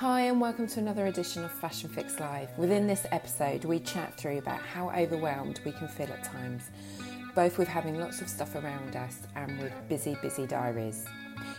Hi, and welcome to another edition of Fashion Fix Live. Within this episode, we chat through about how overwhelmed we can feel at times, both with having lots of stuff around us and with busy, busy diaries.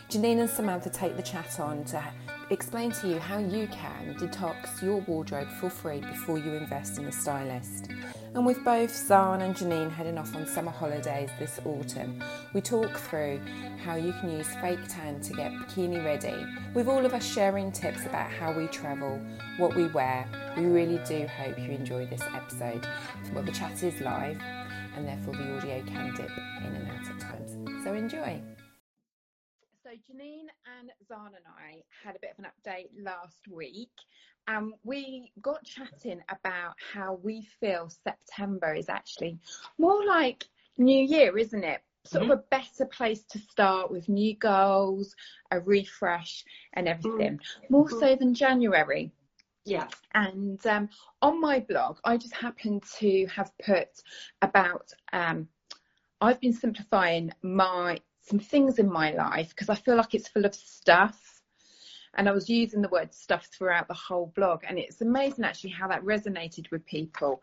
Janine and Samantha take the chat on to explain to you how you can detox your wardrobe for free before you invest in a stylist. And with both Zan and Janine heading off on summer holidays this autumn, we talk through how you can use fake tan to get bikini ready. With all of us sharing tips about how we travel, what we wear, we really do hope you enjoy this episode. Well, the chat is live and therefore the audio can dip in and out at times. So enjoy. So Janine and Zan and I had a bit of an update last week and we got chatting about how we feel September is actually more like New Year, isn't it? Sort mm-hmm. of a better place to start with new goals, a refresh, and everything. Mm-hmm. More so than January. Yeah. And um, on my blog, I just happened to have put about um, I've been simplifying my some things in my life because I feel like it's full of stuff and I was using the word stuff throughout the whole blog. And it's amazing actually how that resonated with people.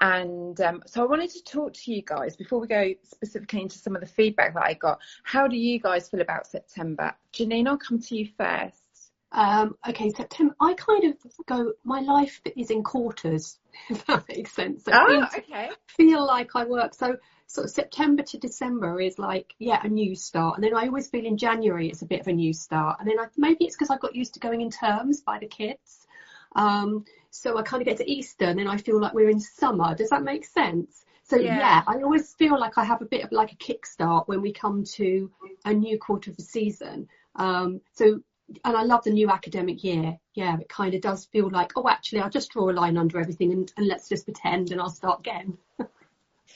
And um, so I wanted to talk to you guys before we go specifically into some of the feedback that I got. How do you guys feel about September? Janine, I'll come to you first. Um, okay, September. I kind of go. My life is in quarters, if that makes sense. So oh, okay. Feel like I work. So sort of September to December is like, yeah, a new start. And then I always feel in January it's a bit of a new start. And then I, maybe it's because I got used to going in terms by the kids. Um, so I kind of get to Easter and then I feel like we're in summer. Does that make sense? So yeah. yeah. I always feel like I have a bit of like a kickstart when we come to a new quarter of the season. Um, so, and I love the new academic year. Yeah, it kind of does feel like, oh, actually, I'll just draw a line under everything and, and let's just pretend and I'll start again.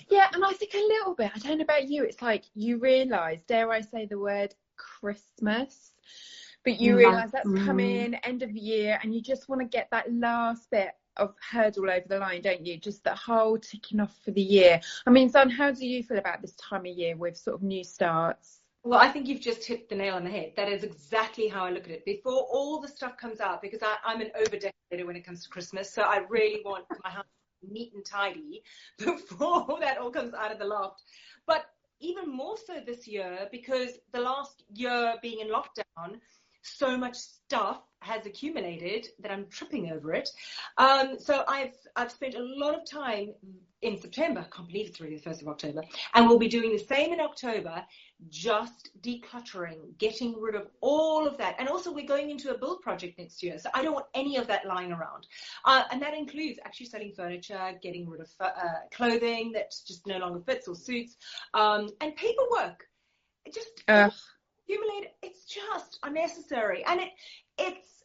Yeah, and I think a little bit. I don't know about you. It's like you realise, dare I say the word Christmas, but you realise that's mm. coming end of the year, and you just want to get that last bit of hurdle over the line, don't you? Just the whole ticking off for the year. I mean, Zan, how do you feel about this time of year with sort of new starts? Well, I think you've just hit the nail on the head. That is exactly how I look at it. Before all the stuff comes out, because I, am an over decorator when it comes to Christmas, so I really want my house neat and tidy before that all comes out of the loft. But even more so this year because the last year being in lockdown, so much stuff has accumulated that I'm tripping over it. Um, so I've I've spent a lot of time in September. I can't believe it's already the first of October, and we'll be doing the same in October. Just decluttering, getting rid of all of that, and also we're going into a build project next year, so I don't want any of that lying around. Uh, and that includes actually selling furniture, getting rid of uh, clothing that just no longer fits or suits, um, and paperwork. It just uh accumulate it's just unnecessary and it it's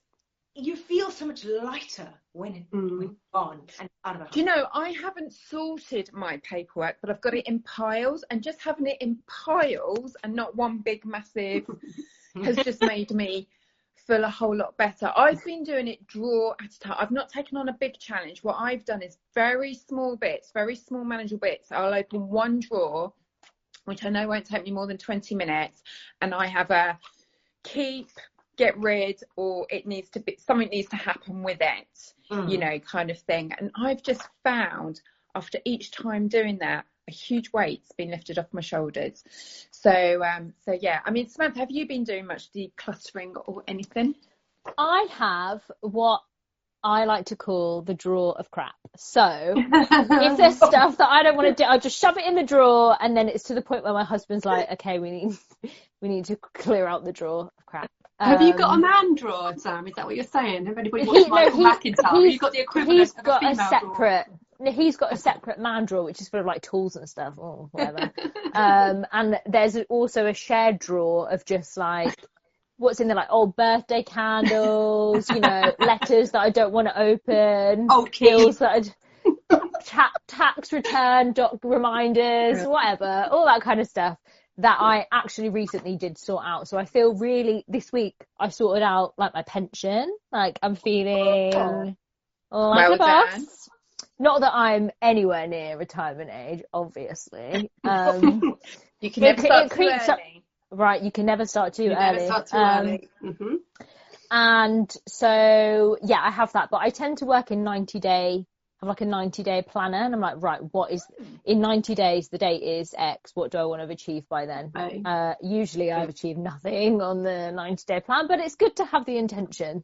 you feel so much lighter when it's mm. gone and out of Do you know, I haven't sorted my paperwork, but I've got it in piles, and just having it in piles and not one big massive has just made me feel a whole lot better. I've been doing it drawer at a time. I've not taken on a big challenge. What I've done is very small bits, very small manageable bits. I'll open one drawer which I know won't take me more than 20 minutes, and I have a keep, get rid, or it needs to be something needs to happen with it, mm. you know, kind of thing. And I've just found after each time doing that, a huge weight's been lifted off my shoulders. So, um, so yeah. I mean, Samantha, have you been doing much decluttering or anything? I have what I like to call the drawer of crap. So if there's stuff that I don't want to do, I just shove it in the drawer, and then it's to the point where my husband's like, "Okay, we need we need to clear out the drawer of crap." Have um, you got a um, man drawer, Sam? Is that what you're saying? Have anybody watched he, Michael no, McIntyre? You've got the equivalent he's of got a, a separate. Drawer. He's got a separate man drawer, which is full of like tools and stuff, or whatever. um, and there's also a shared drawer of just like what's in there, like old birthday candles, you know, letters that I don't want to open, old bills that I ta- tax return doc reminders, whatever, all that kind of stuff that I actually recently did sort out. So I feel really this week I sorted out like my pension. Like I'm feeling oh. like well a boss. Not that I'm anywhere near retirement age, obviously. Um, you can never start it, creeps up, Right, you can never start too you early. Start too um, early. Mm-hmm. And so, yeah, I have that, but I tend to work in 90 day, have like a 90 day planner. And I'm like, right, what is in 90 days? The date is X. What do I want to achieve by then? Uh, usually I've achieved nothing on the 90 day plan, but it's good to have the intention.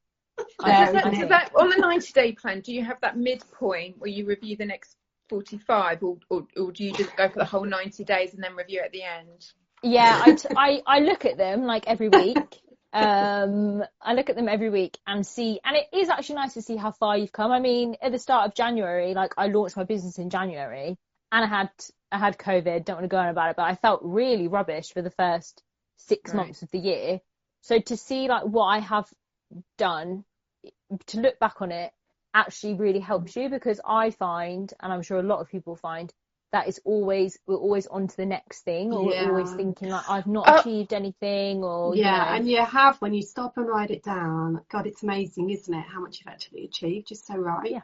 I Yeah, Does that, I does think. that, on the 90 day plan, do you have that midpoint where you review the next 45 or, or, or do you just go for the whole 90 days and then review at the end? Yeah, I, t- I, I look at them like every week. Um, I look at them every week and see, and it is actually nice to see how far you've come. I mean, at the start of January, like I launched my business in January and I had, I had COVID, don't want to go on about it, but I felt really rubbish for the first six Right. months of the year. So to see like what I have done, to look back on it actually really helps you because I find, and I'm sure a lot of people find, that it's always we're always on to the next thing or we're always thinking like I've not Oh. achieved anything or you Yeah, know. and you have when you stop and write it down. God, it's amazing, isn't it? How much you've actually achieved. You're so right. Yeah.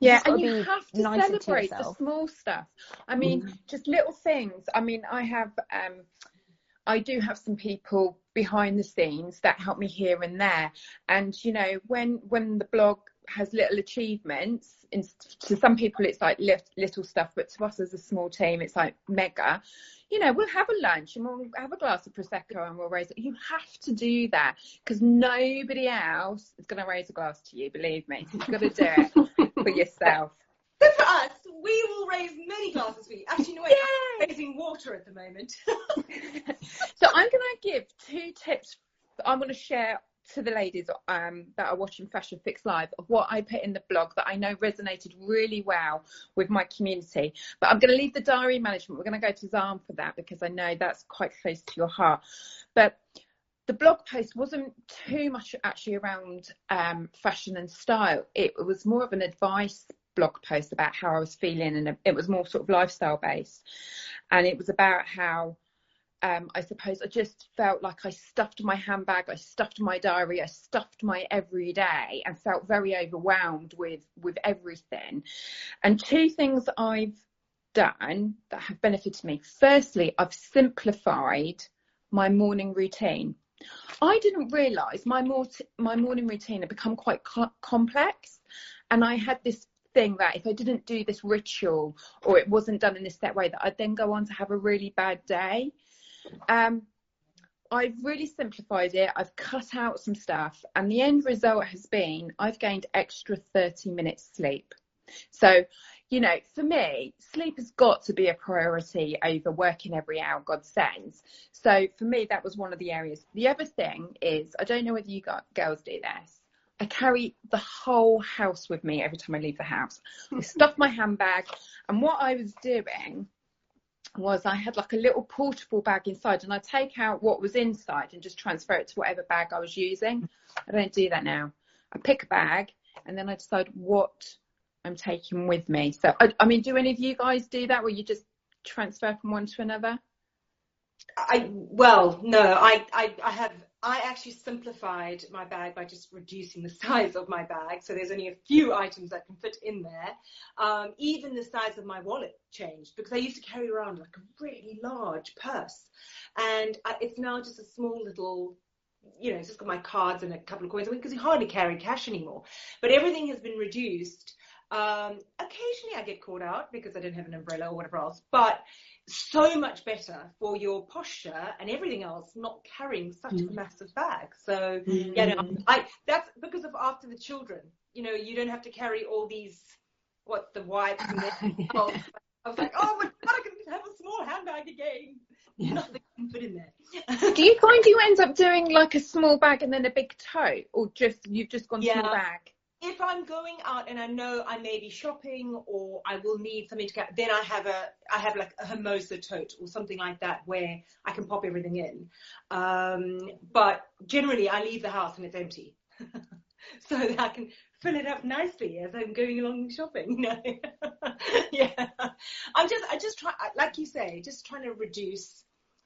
Yeah, and you have to nicer to celebrate the small stuff. I mean, just little things. I mean, I have, um, I do have some people behind the scenes that help me here and there. And you know, when when the blog has little achievements, in, to some people it's like little stuff, but to us as a small team, it's like mega. You know, we'll have a lunch and we'll have a glass of prosecco and we'll raise it. You have to do that because nobody else is going to raise a glass to you. Believe me, you've got to do it for yourself. Good for us. We will raise many glasses for you. Actually, no, wait, I'm raising water at the moment. So I'm going to give two tips that I'm going to share to the ladies um, that are watching Fashion Fix Live of what I put in the blog that I know resonated really well with my community. But I'm going to leave the diary management. We're going to go to Zan for that because I know that's quite close to your heart. But the blog post wasn't too much actually around um, fashion and style. It was more of an advice blog post about how I was feeling, and it was more sort of lifestyle based. And it was about how um, I suppose I just felt like I stuffed my handbag, I stuffed my diary, I stuffed my everyday, and felt very overwhelmed with with everything. And two things I've done that have benefited me. Firstly, I've simplified my morning routine. I didn't realise my mor- my morning routine had become quite co- complex, and I had this thing that if I didn't do this ritual or it wasn't done in this set way, that I'd then go on to have a really bad day. Um, I've really simplified it. I've cut out some stuff, and the end result has been I've gained extra 30 minutes sleep. So, you know, for me, sleep has got to be a priority over working every hour God sends. So, for me, that was one of the areas. The other thing is, I don't know whether you got, girls do this. I carry the whole house with me every time I leave the house. I stuff my handbag, and what I was doing was I had like a little portable bag inside and I take out what was inside and just transfer it to whatever bag I was using. I don't do that now. I pick a bag and then I decide what I'm taking with me. So, I, I mean, do any of you guys do that where you just transfer from one to another? I well, no, I, I I have I actually simplified my bag by just reducing the size of my bag, so there's only a few items that can fit in there. Um, even the size of my wallet changed because I used to carry around like a really large purse, and I, it's now just a small little. You know, it's just got my cards and a couple of coins because you hardly carry cash anymore. But everything has been reduced. Um, occasionally I get caught out because I don't have an umbrella or whatever else, but so much better for your posture and everything else not carrying such a massive bag. So yeah, no, I that's because of after the children. You know, you don't have to carry all these what the wipes and the oh, I was like, oh my god, I can have a small handbag again. Yeah. Nothing can fit in there. Do you find you end up doing like a small bag and then a big tote or just, you've just gone Yeah. small bag? If I'm going out and I know I may be shopping or I will need something to get, then I have a, I have like a Hermosa tote or something like that where I can pop everything in. Um, but generally I leave the house and it's empty. so that I can fill it up nicely as I'm going along shopping. Yeah. I'm just, I just try, like you say, just trying to reduce.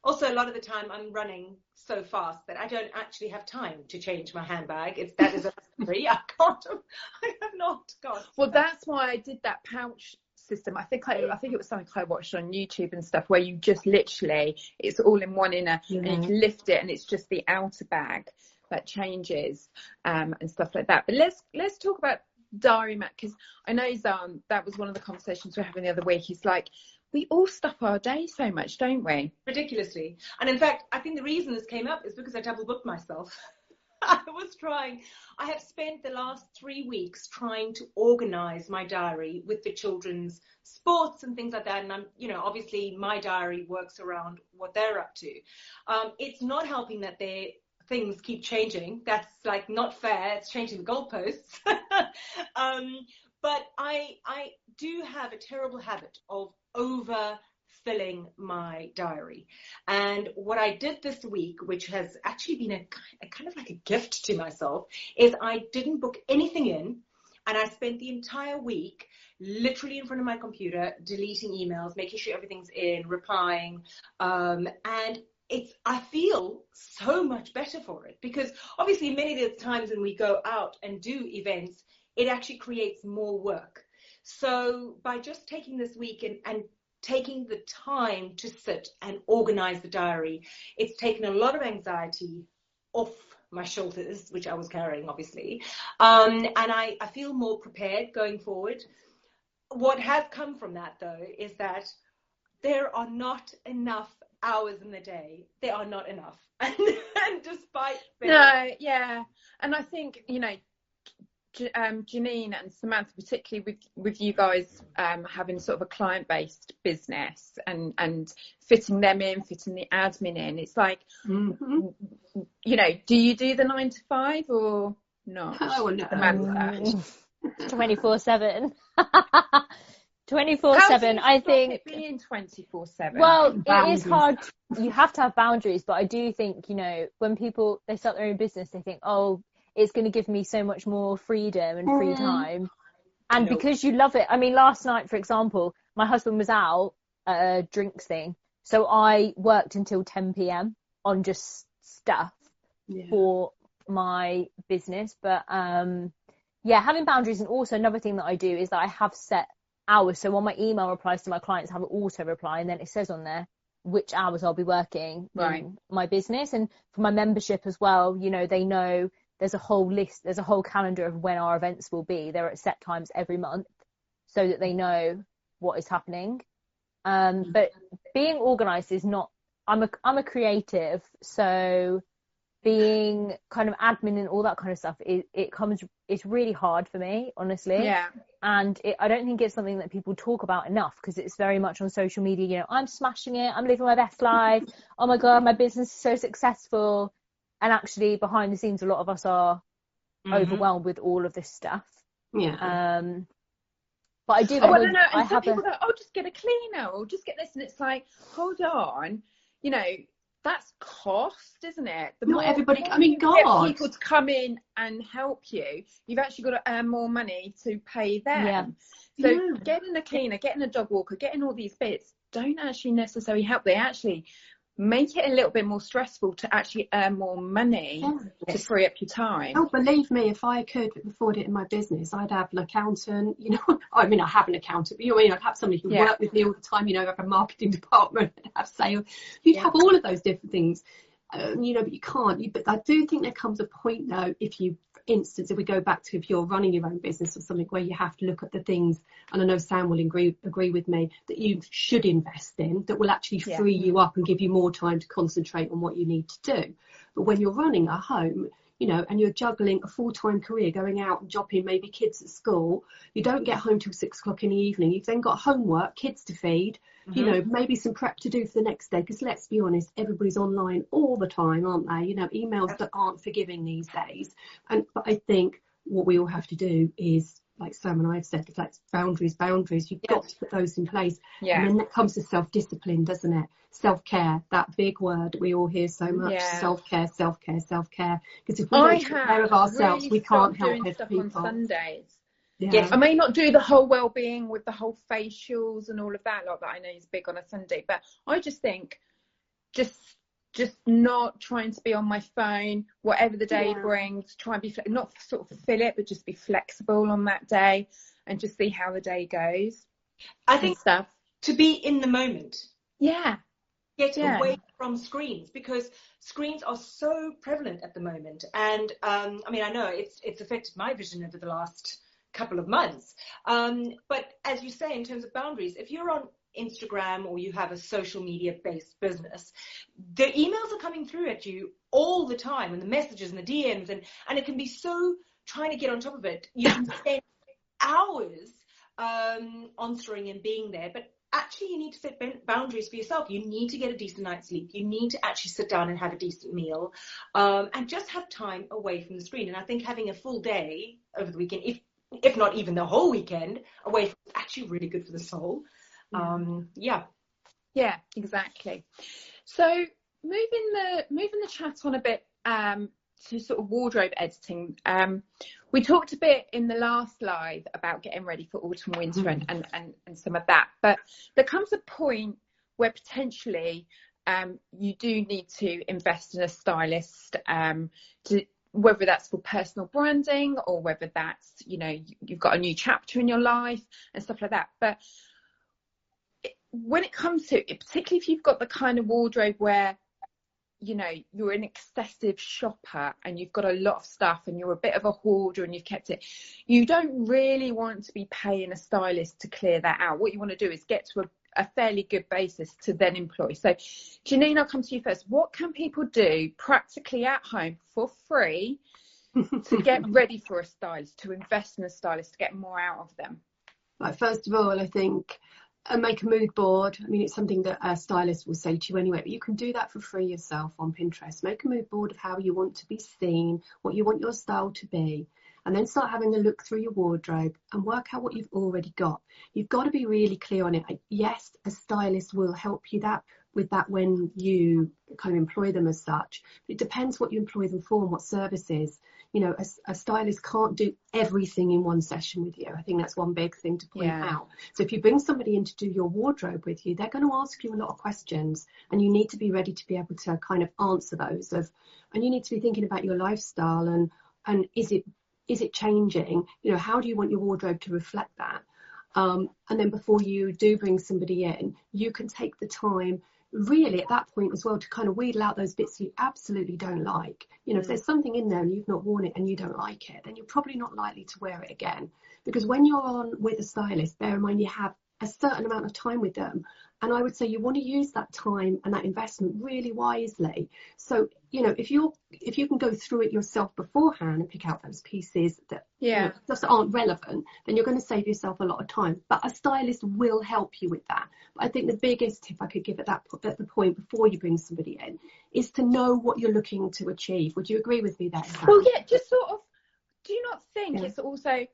Also, a lot of the time I'm running so fast that I don't actually have time to change my handbag. It's that is a luxury. I can't. I have not got. Well, that's why I did that pouch system. I think I, I think it was something I watched on YouTube and stuff where you just literally it's all in one inner and you can lift it and it's just the outer bag. that changes um, and stuff like that. But let's let's talk about diary map because I know Zan, that was one of the conversations we are having the other week. He's like, we all stuff our day so much, don't we? Ridiculously. And in fact, I think the reason this came up is because I double booked myself. I was trying, I have spent the last three weeks trying to organize my diary with the children's sports and things like that. And I'm, you know, obviously my diary works around what they're up to. Um, it's not helping that their things keep changing. That's like not fair. It's changing the goalposts. um, but I, I do have a terrible habit of over filling my diary. And what I did this week, which has actually been a, a, kind of like a gift to myself, is I didn't book anything in and I spent the entire week literally in front of my computer, deleting emails, making sure everything's in, replying, um, and it's I feel so much better for it because obviously many of the times when we go out and do events, it actually creates more work. So by just taking this week and, and taking the time to sit and organize the diary, it's taken a lot of anxiety off my shoulders, which I was carrying obviously. Um, and I, I feel more prepared going forward. What has come from that though is that there are not enough hours in the day. There are not enough. And, and despite no, yeah. And I think, you know, um, Janine and Samantha, particularly with with you guys um, having sort of a client based business and and fitting them in, fitting the admin in, it's like, mm-hmm. you know, do you do the nine to five or not? Oh no, Samantha. Twenty four seven. 24 7 i think being 24 7 well boundaries. it is hard you have to have boundaries but i do think you know when people they start their own business they think oh it's going to give me so much more freedom and free time. And because you love it, I mean, last night, for example, my husband was out at a drinks thing. So I worked until 10 p.m. on just stuff yeah. for my business. But, um, yeah, having boundaries and also another thing that I do is that I have set hours. So when my email replies to my clients, I have an auto reply and then it says on there which hours I'll be working right. in my business. And for my membership as well, you know, they know there's a whole list, there's a whole calendar of when our events will be. They're at set times every month so that they know what is happening. Um, mm-hmm. but being organized is not, I'm a, I'm a creative. So being kind of admin and all that kind of stuff, it, it comes, it's really hard for me, honestly. Yeah. And it, I don't think it's something that people talk about enough because it's very much on social media. You know, I'm smashing it. I'm living my best life. oh my God, my business is so successful and actually behind the scenes a lot of us are mm-hmm. overwhelmed with all of this stuff yeah um but I do. Oh, I don't know. And I some people a... go, "Oh, just get a cleaner, or just get this," and it's like, hold on, you know, that's cost, isn't it? The Not everybody. I mean, God, people to come in and help you. You've actually got to earn more money to pay them. Yeah. So yeah. getting a cleaner, getting a dog walker, getting all these bits don't actually necessarily help. They actually make it a little bit more stressful to actually earn more money to free up your time. Oh, believe me, if I could afford it in my business, I'd have an accountant. You know, I mean, I have an accountant, but you know, I mean, I'd have somebody who yeah. work with me all the time. You know, I have a marketing department, I'd have sales. You'd yeah. have all of those different things. Um, you know, but you can't. You, but I do think there comes a point though, if you for instance, if we go back to if you're running your own business or something where you have to look at the things, and I know Sam will agree, agree with me, that you should invest in that will actually free yeah. you up and give you more time to concentrate on what you need to do. But when you're running a home, you know, and you're juggling a full-time career, going out and dropping maybe kids at school, you don't get home till six o'clock in the evening. You've then got homework, kids to feed, mm-hmm. you know, maybe some prep to do for the next day. Because let's be honest, everybody's online all the time, aren't they? You know, emails that aren't forgiving these days. And but I think what we all have to do is like Sam and I have said, like boundaries, boundaries. You've got to put those in place. Yeah. And then that comes to self-discipline, doesn't it? Self-care, that big word we all hear so much. Yeah. Self-care, self-care, self-care. Because if we don't take care of ourselves, really we can't help other people. On Sundays. Yeah. Yes, I may not do the whole well-being with the whole facials and all of that, like that I know is big on a Sunday, but I just think just just not trying to be on my phone, whatever the day yeah. brings, try and be, not sort of fill it, but just be flexible on that day and just see how the day goes. I think stuff. to be in the moment. Yeah. Get yeah. away from screens because screens are so prevalent at the moment. And um, I mean, I know it's it's affected my vision over the last couple of months. Um, but as you say, in terms of boundaries, if you're on Instagram or you have a social media based business, the emails are coming through at you all the time and the messages and the DMs and, and it can be so trying to get on top of it. You can spend hours um, answering and being there, but actually you need to set boundaries for yourself. You need to get a decent night's sleep. You need to actually sit down and have a decent meal, um, and just have time away from the screen. And I think having a full day over the weekend, if if not even the whole weekend away, from, is actually really good for the soul. Um, yeah. Yeah, exactly. So moving the moving the chat on a bit um, to sort of wardrobe editing. Um, we talked a bit in the last live about getting ready for autumn winter mm. and, and, and, and some of that, but there comes a point where potentially um, you do need to invest in a stylist um, to whether that's for personal branding or whether that's you know you've got a new chapter in your life and stuff like that but when it comes to it particularly if you've got the kind of wardrobe where you know you're an excessive shopper and you've got a lot of stuff and you're a bit of a hoarder and you've kept it you don't really want to be paying a stylist to clear that out. What you want to do is get to a, a fairly good basis to then employ. So janine i'll come to you first. What can people do practically at home for free to get ready for a stylist to invest in a stylist to get more out of them? Right first of all i think and make a mood board. I mean, it's something that a stylist will say to you anyway, but you can do that for free yourself on Pinterest. Make a mood board of how you want to be seen, what you want your style to be, and then start having a look through your wardrobe and work out what you've already got. You've got to be really clear on it. Yes, a stylist will help you that with that when you kind of employ them as such. But it depends what you employ them for and what services you know, a, a, stylist can't do everything in one session with you. I think that's one big thing to point yeah. out. So if you bring somebody in to do your wardrobe with you, they're going to ask you a lot of questions and you need to be ready to be able to kind of answer those of, and you need to be thinking about your lifestyle and, and is it, is it changing? You know, how do you want your wardrobe to reflect that? Um, and then before you do bring somebody in, you can take the time really at that point as well to kind of wheedle out those bits you absolutely don't like. You know, if there's something in there and you've not worn it and you don't like it, then you're probably not likely to wear it again. Because when you're on with a stylist, bear in mind you have a certain amount of time with them. And I would say you want to use that time and that investment really wisely. So, you know, if you're if you can go through it yourself beforehand and pick out those pieces that yeah. you know, just aren't relevant, then you're going to save yourself a lot of time. But a stylist will help you with that. But I think the biggest tip I could give at that at the point before you bring somebody in is to know what you're looking to achieve. Would you agree with me there? Sam? Well, yeah, just sort of. Do you not think yeah. it's also,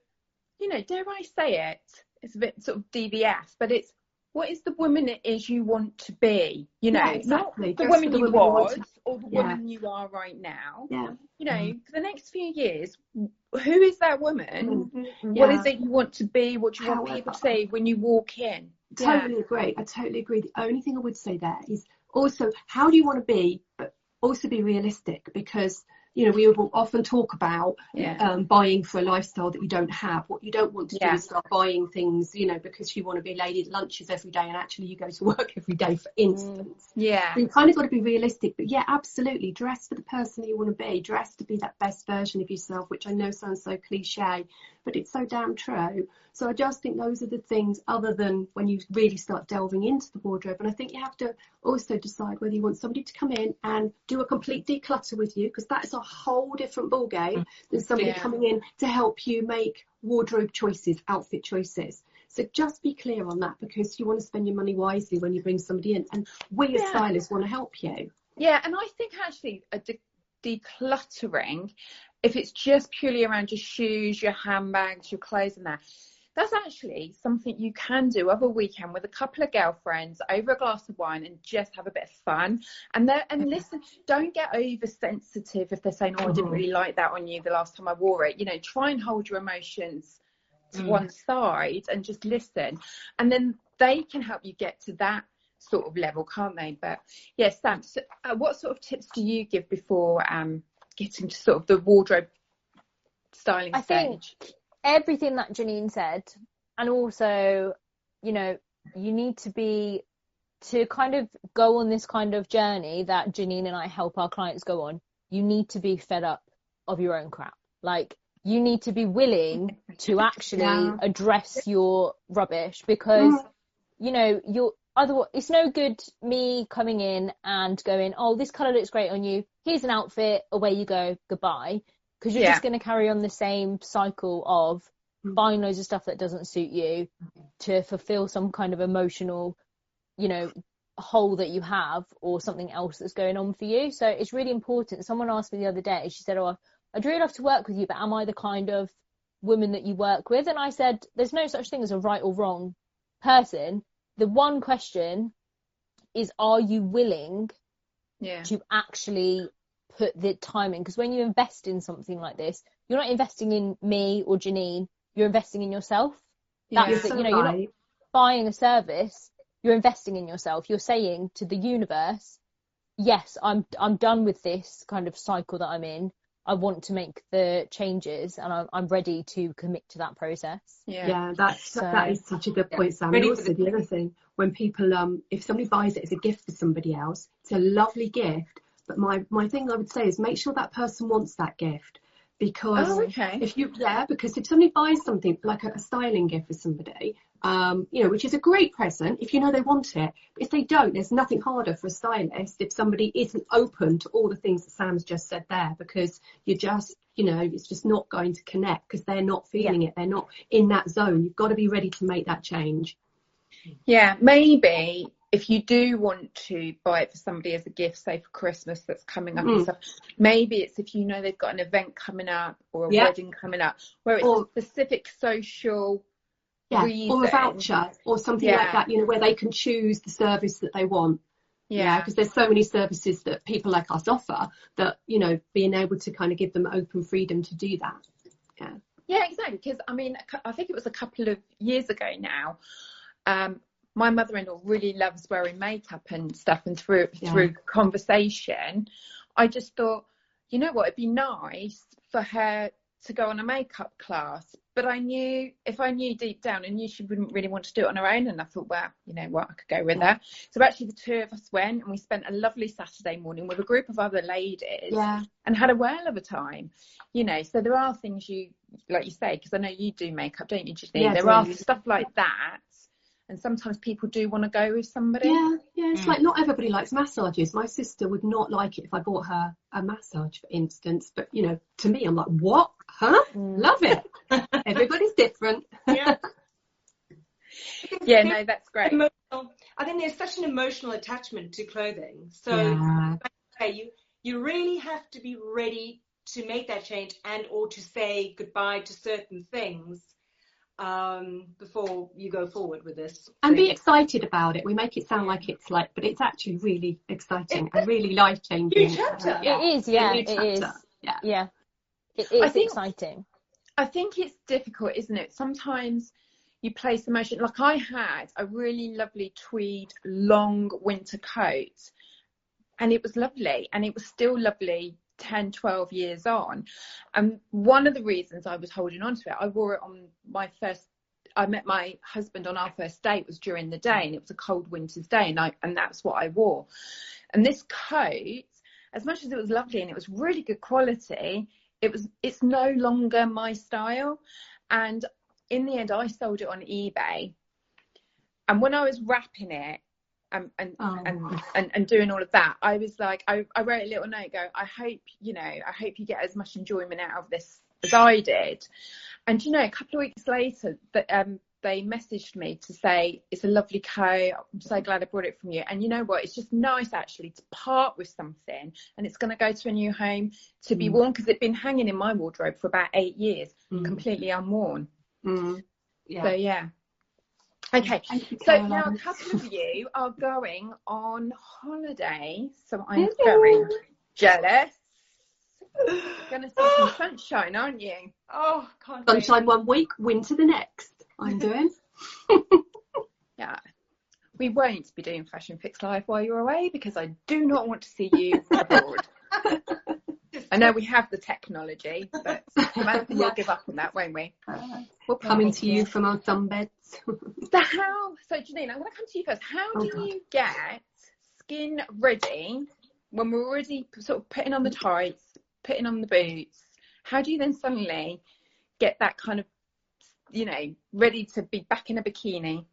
you know, dare I say it? It's a bit sort of DVS, but it's what is the woman it is you want to be? You know, yeah, exactly. not the woman the you woman was or the yeah. woman you are right now. Yeah. You know, mm-hmm. for the next few years, who is that woman? Mm-hmm. What is it you want to be? What do you want people to say when you walk in? Totally agree. I totally agree. The only thing I would say there is also how do you want to be, but also be realistic because you know, we will often talk about yeah. um, buying for a lifestyle that you don't have. What you don't want to yeah. do is start buying things, you know, because you want to be a lady at lunches every day and actually you go to work every day, for instance. Mm. Yeah. So you kind of got to be realistic. But yeah, absolutely. Dress for the person you want to be. Dress to be that best version of yourself, which I know sounds so cliche, but it's so damn true. So I just think those are the things other than when you really start delving into the wardrobe. And I think you have to also decide whether you want somebody to come in and do a complete declutter with you, because that is a whole different ballgame mm. than somebody yeah. coming in to help you make wardrobe choices, outfit choices. So just be clear on that because you want to spend your money wisely when you bring somebody in. And we as stylists want to help you. Yeah, and I think actually a de- decluttering, if it's just purely around your shoes, your handbags, your clothes and that, that's actually something you can do over a weekend with a couple of girlfriends over a glass of wine and just have a bit of fun. And there, and listen, don't get oversensitive if they're saying, "Oh, I didn't mm-hmm. really like that on you the last time I wore it." You know, try and hold your emotions to mm. one side and just listen, and then they can help you get to that sort of level, can't they? But yes, yeah, Sam, so, uh, what sort of tips do you give before um, getting to sort of the wardrobe styling I stage? Think everything that Janine said, and also, you know, you need to be to kind of go on this kind of journey that Janine and I help our clients go on, you need to be fed up of your own crap. Like you need to be willing to actually Yeah. address your rubbish because Mm. you know you're otherwise it's no good me coming in and going oh this color looks great on you. Here's an outfit. Away you go. Goodbye. Because you're Yeah. just going to carry on the same cycle of Mm. buying loads of stuff that doesn't suit you to fulfill some kind of emotional you know hole that you have or something else that's going on for you. So it's really important. Someone asked me the other day she said oh i'd really love to work with you but am i the kind of woman that you work with? And i said there's no such thing as a right or wrong person the one question is are you willing Yeah. to actually put the time in because when you invest in something like this you're not investing in me or janine you're investing in yourself Yeah. That's it, you know, you're not- buying a service, you're investing in yourself. You're saying to the universe, yes, I'm I'm done with this kind of cycle that I'm in. I want to make the changes and I'm I'm ready to commit to that process. Yeah. Yeah, that's So- that is such a good Yeah. point, Sam. And also the- the other thing, when people um if somebody buys it as a gift for somebody else, it's a lovely gift. But my my thing I would say is make sure that person wants that gift. Because Oh, okay. if you yeah, because if somebody buys something like a, a styling gift for somebody, um, you know, which is a great present if you know they want it. But If they don't, there's nothing harder for a stylist if somebody isn't open to all the things that Sam's just said there because you're just, you know, it's just not going to connect because they're not feeling it. They're not in that zone. You've got to be ready to make that change. Yeah, maybe if you do want to buy it for somebody as a gift, say for Christmas that's coming up and Mm. stuff, maybe it's if you know they've got an event coming up or a Yeah. wedding coming up where it's Or- a specific social Yeah. Or a voucher or something Yeah. like that, you know, where they can choose the service that they want. Yeah. because there's so many services that people like us offer that you know being able to kind of give them open freedom to do that Yeah, Yeah, exactly. Because I mean, I think it was a couple of years ago now. Um, my mother-in-law really loves wearing makeup and stuff, and through Yeah. through conversation, I just thought, you know what, it'd be nice for her to go on a makeup class. But I knew if I knew deep down, I knew she wouldn't really want to do it on her own. And I thought, well, you know what, I could go with her. So actually, the two of us went, and we spent a lovely Saturday morning with a group of other ladies yeah and had a whale of a time. You know, so there are things you, like you say, because I know you do makeup, don't you, Justine? Yeah, there are stuff like that, and sometimes people do want to go with somebody. yeah yeah it's Mm. like not everybody likes massages my sister would not like it if i bought her a massage for instance but you know to me i'm like what huh Mm. love it everybody's different Yeah. Yeah, no, that's great. Emotional, I think there's such an emotional attachment to clothing. So yeah okay, you you really have to be ready to make that change and or to say goodbye to certain things um, before you go forward with this. and be excited about it we make it sound like it's like but it's actually really exciting and really life changing New chapter. yeah It is, yeah, New it is. chapter. yeah Yeah. It I think- exciting. I think it's difficult, isn't it? Sometimes you place emotion. Like I had a really lovely tweed long winter coat, and it was lovely, and it was still lovely 10, 12 years on. And one of the reasons I was holding on to it, I wore it on my first. I met my husband on our first date was during the day, and it was a cold winter's day, and I and that's what I wore. And this coat, as much as it was lovely and it was really good quality, it was it's no longer my style and in the end i sold it on ebay and when i was wrapping it and and, Oh. and, and and doing all of that i was like I, I wrote a little note go i hope you know i hope you get as much enjoyment out of this as i did and you know a couple of weeks later that um they messaged me to say it's a lovely coat i'm so glad i brought it from you and you know what it's just nice actually to part with something and it's going to go to a new home to be Mm. worn because it'd been hanging in my wardrobe for about eight years Mm. completely unworn Mm. so yeah okay. Um, thank you, so now a couple of you are going on holiday. So i'm very jealous. You're gonna see some sunshine aren't you? Oh, can't wait. sunshine one week winter the next. I'm doing yeah. We won't be doing fashion fix live while you're away because i do not want to see you abroad. Just I know we have the technology, but Samantha will give up on that, won't we? We're coming to you from our sunbeds. So how? So Janine, I'm going to come to you first. How oh, do Okay. you get skin ready when we're already sort of putting on the tights, putting on the boots? How do you then suddenly get that kind of, you know, ready to be back in a bikini?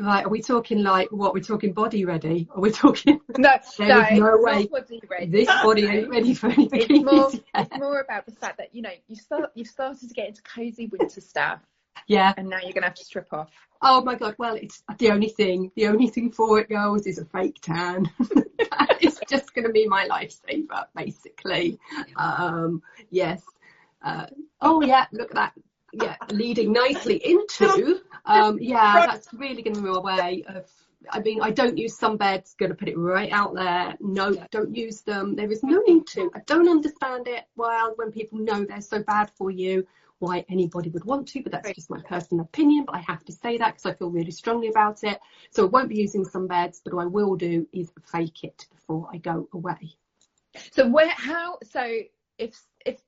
Right, are we talking like what? We're talking body ready? Are we talking No, There no, no way body ready. this body ain't ready for any It's more, it's more about the fact that you know you start you've started to get into cozy winter stuff, Yeah. and now you're going to have to strip off. Oh my god. Well, it's the only thing. The only thing for it, girls, is a fake tan. it's just going to be my lifesaver, basically. Um, yes. Uh, oh yeah. Look at that. Yeah, leading nicely into. Um, yeah, that's really going to be my way of. I mean, I don't use sunbeds. Going to put it right out there. No, don't use them. There is no need to. I don't understand it. Well, when people know they're so bad for you, why anybody would want to, but that's just my personal opinion. But I have to say that because I feel really strongly about it. So I won't be using sunbeds, but what I will do is fake it before I go away. So where how so if if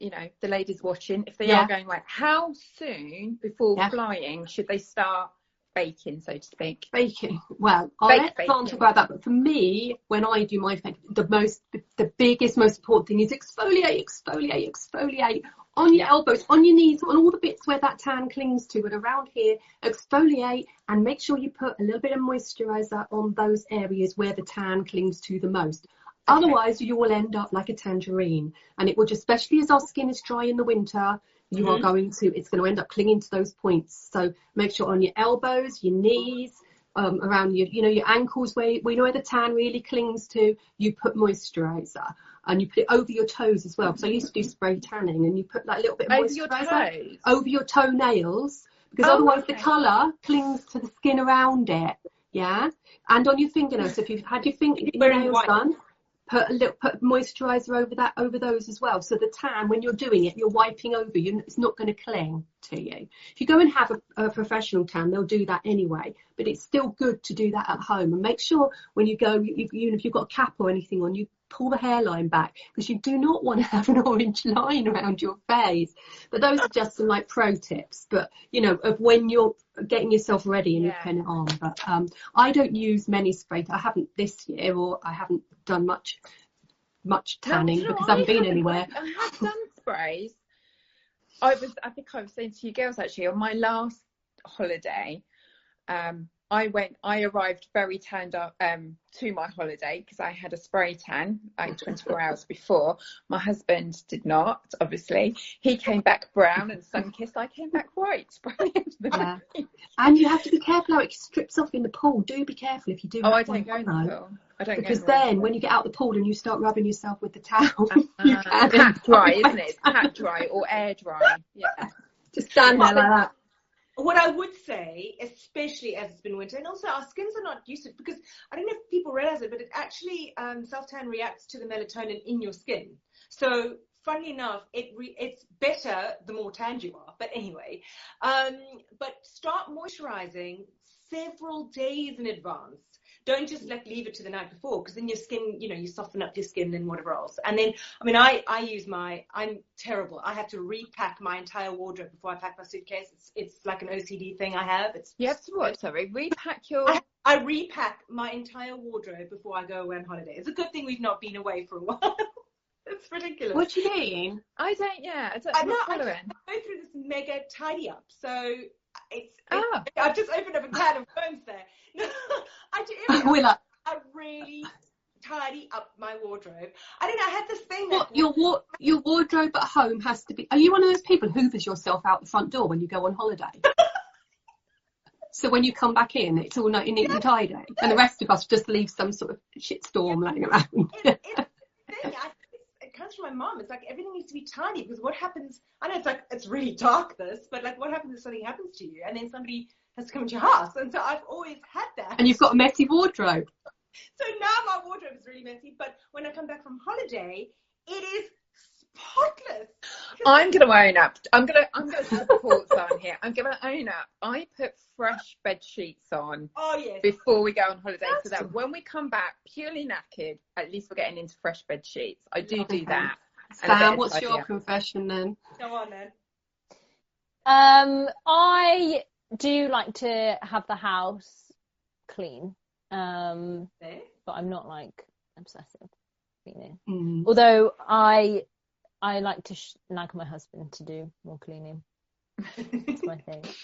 you know the ladies watching if they Yeah. are going like how soon before Yeah. flying should they start baking so to speak? Baking. Well, I'll let baking. Talk about that. But for me, when I do my fake, the most, the biggest, most important thing is exfoliate, exfoliate, exfoliate on your Yeah. elbows, on your knees, on all the bits where that tan clings to, and around here, exfoliate and make sure you put a little bit of moisturizer on those areas where the tan clings to the most. Otherwise, you will end up like a tangerine, and it will just, especially as our skin is dry in the winter, you are going to, it's going to end up clinging to those points. So make sure on your elbows, your knees, um, around your, you know, your ankles where we know where the tan really clings to, you put moisturizer. And you put it over your toes as well. Because I used to do spray tanning, and you put that little bit of Over moisturizer your over your toenails because Oh, otherwise the colour clings to the skin around it. Yeah, and on your fingernails. So if you've had your finger your Wearing nails done, put a little put moisturiser over that over those as well. So the tan, when you're doing it, you're wiping over you. It's not going to cling to you. If you go and have a, a professional tan, they'll do that anyway. But it's still good to do that at home and make sure when you go, you, if you've got a cap or anything on, you pull the hairline back because you do not want to have an orange line around your face. But those are just some like pro tips. But you know, of when you're getting yourself ready and Yeah. you're putting it on. But um, I don't use many spray. I haven't this year, or I haven't done much much tanning know, because I haven't been anywhere. I have done sprays. I was, I think I was saying to you girls actually on my last holiday. Um, I went, I arrived very tanned up um, to my holiday because I had a spray tan like 24 hours before. My husband did not, obviously. He came back brown and sun kissed. I came back white. Yeah. And you have to be careful how it strips off in the pool. Do be careful if you do. Oh, I don't go in the pool. I don't Because the then, when you get out the pool and you start rubbing yourself with the towel, you Uh, can pat dry, isn't it? Pat dry or air dry. Yeah. Just stand there like that. What I would say, especially as it's been winter, and also our skins are not used to it because I don't know if people realize it, but it actually um, self tan reacts to the melatonin in your skin. So, funnily enough, it re- it's better the more tanned you are. But anyway, um, but start moisturizing several days in advance. Don't just like leave it to the night before because then your skin, you know, you soften up your skin and whatever else. And then, I mean, I, I use my, I'm terrible. I have to repack my entire wardrobe before I pack my suitcase. It's, it's like an OCD thing I have. It's, You have to what? Sorry, repack your. I, I repack my entire wardrobe before I go away on holiday. It's a good thing we've not been away for a while. it's ridiculous. What do you mean? I don't. Yeah, I don't. I I'm not I following. go through this mega tidy up. So it's, Ah. I've just opened up a can of worms there. No, I do every like, I really tidy up my wardrobe. I don't know. I had this thing that what, your wa- your wardrobe at home has to be. Are you one of those people who hoovers yourself out the front door when you go on holiday? so when you come back in, it's all and neat and tidy, and the rest of us just leave some sort of shit storm laying around. it, it's the thing. I, comes from my mom. It's like everything needs to be tidy because what happens? I know it's like it's really dark this, but like what happens if something happens to you and then somebody has to come into your house? And so I've always had that. and you've got a messy wardrobe. So now my wardrobe is really messy, but when I come back from holiday, it is spotless. I'm gonna own up. I'm gonna I'm gonna support on here. I'm gonna own up. I put fresh bed sheets on Oh yes. before we go on holiday, so That's that when we come back purely knackered, at least we're getting into fresh bed sheets. I do do that. And a bit Sam, what's your up. confession then? Go on then. Um, I do like to have the house clean. Um, There. but I'm not like obsessive cleaning. Mm. Although I I like to sh- nag my husband to do more cleaning. It's my thing.